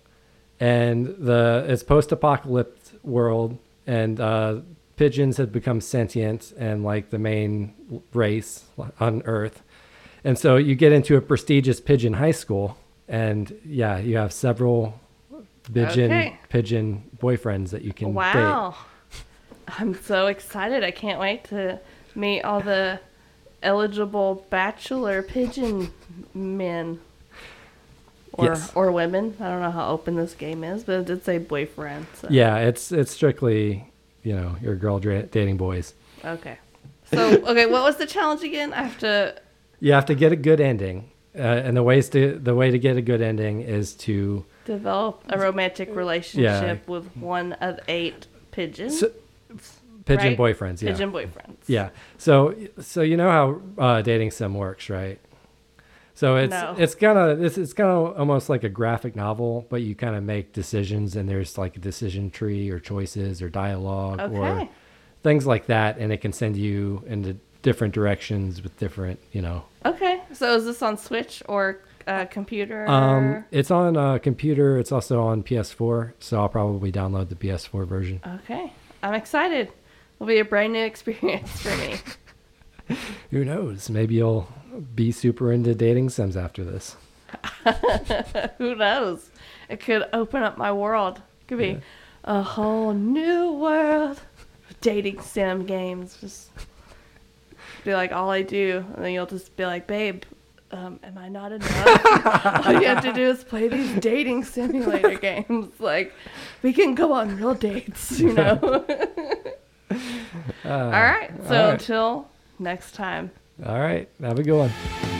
and the it's post-apocalyptic world, and uh, pigeons have become sentient and like the main race on Earth. And so you get into a prestigious pigeon high school, and yeah, you have several pigeon Okay. pigeon boyfriends that you can date. Wow. *laughs* I'm so excited. I can't wait to meet all the eligible bachelor pigeon men. Or, Yes. or women. I don't know how open this game is, but it did say boyfriend. So. Yeah, it's it's strictly you know your girl dra- dating boys. Okay. So, okay, what was the challenge again? I have to. You have to get a good ending, uh, and the ways to the way to get a good ending is to Develop a romantic relationship with one of eight pigeons. so, pigeon Right? boyfriends. Yeah, Pigeon boyfriends. yeah. So so you know how uh, dating sim works, right? So it's No. it's kind of it's it's kind of almost like a graphic novel, but you kind of make decisions, and there's like a decision tree or choices or dialogue or things like that, and it can send you into different directions with different you know Okay. So is this on Switch or uh, computer? Um, it's on uh, computer. It's also on PS4, so I'll probably download the PS4 version. Okay. I'm excited. It'll be a brand new *laughs* experience for me. *laughs* Who knows? Maybe you'll be super into dating sims after this. *laughs* Who knows? It could open up my world. It Could be a whole new world of dating sim games. Just be like all I do, and then you'll just be like, babe. Um, am I not enough? *laughs* *laughs* all you have to do is play these dating simulator *laughs* games. Like, we can go on real dates, you know. Uh, all right. So all right. until next time. All right. Have a good one.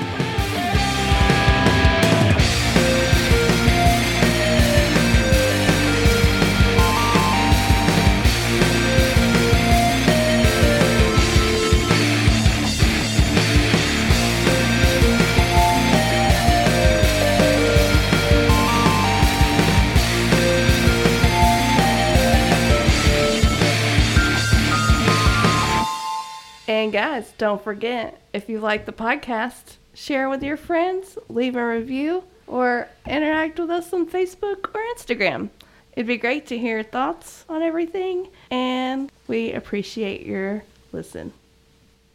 And guys, don't forget if you like the podcast, share with your friends, leave a review, or interact with us on Facebook or Instagram. It'd be great to hear your thoughts on everything, and we appreciate your listen.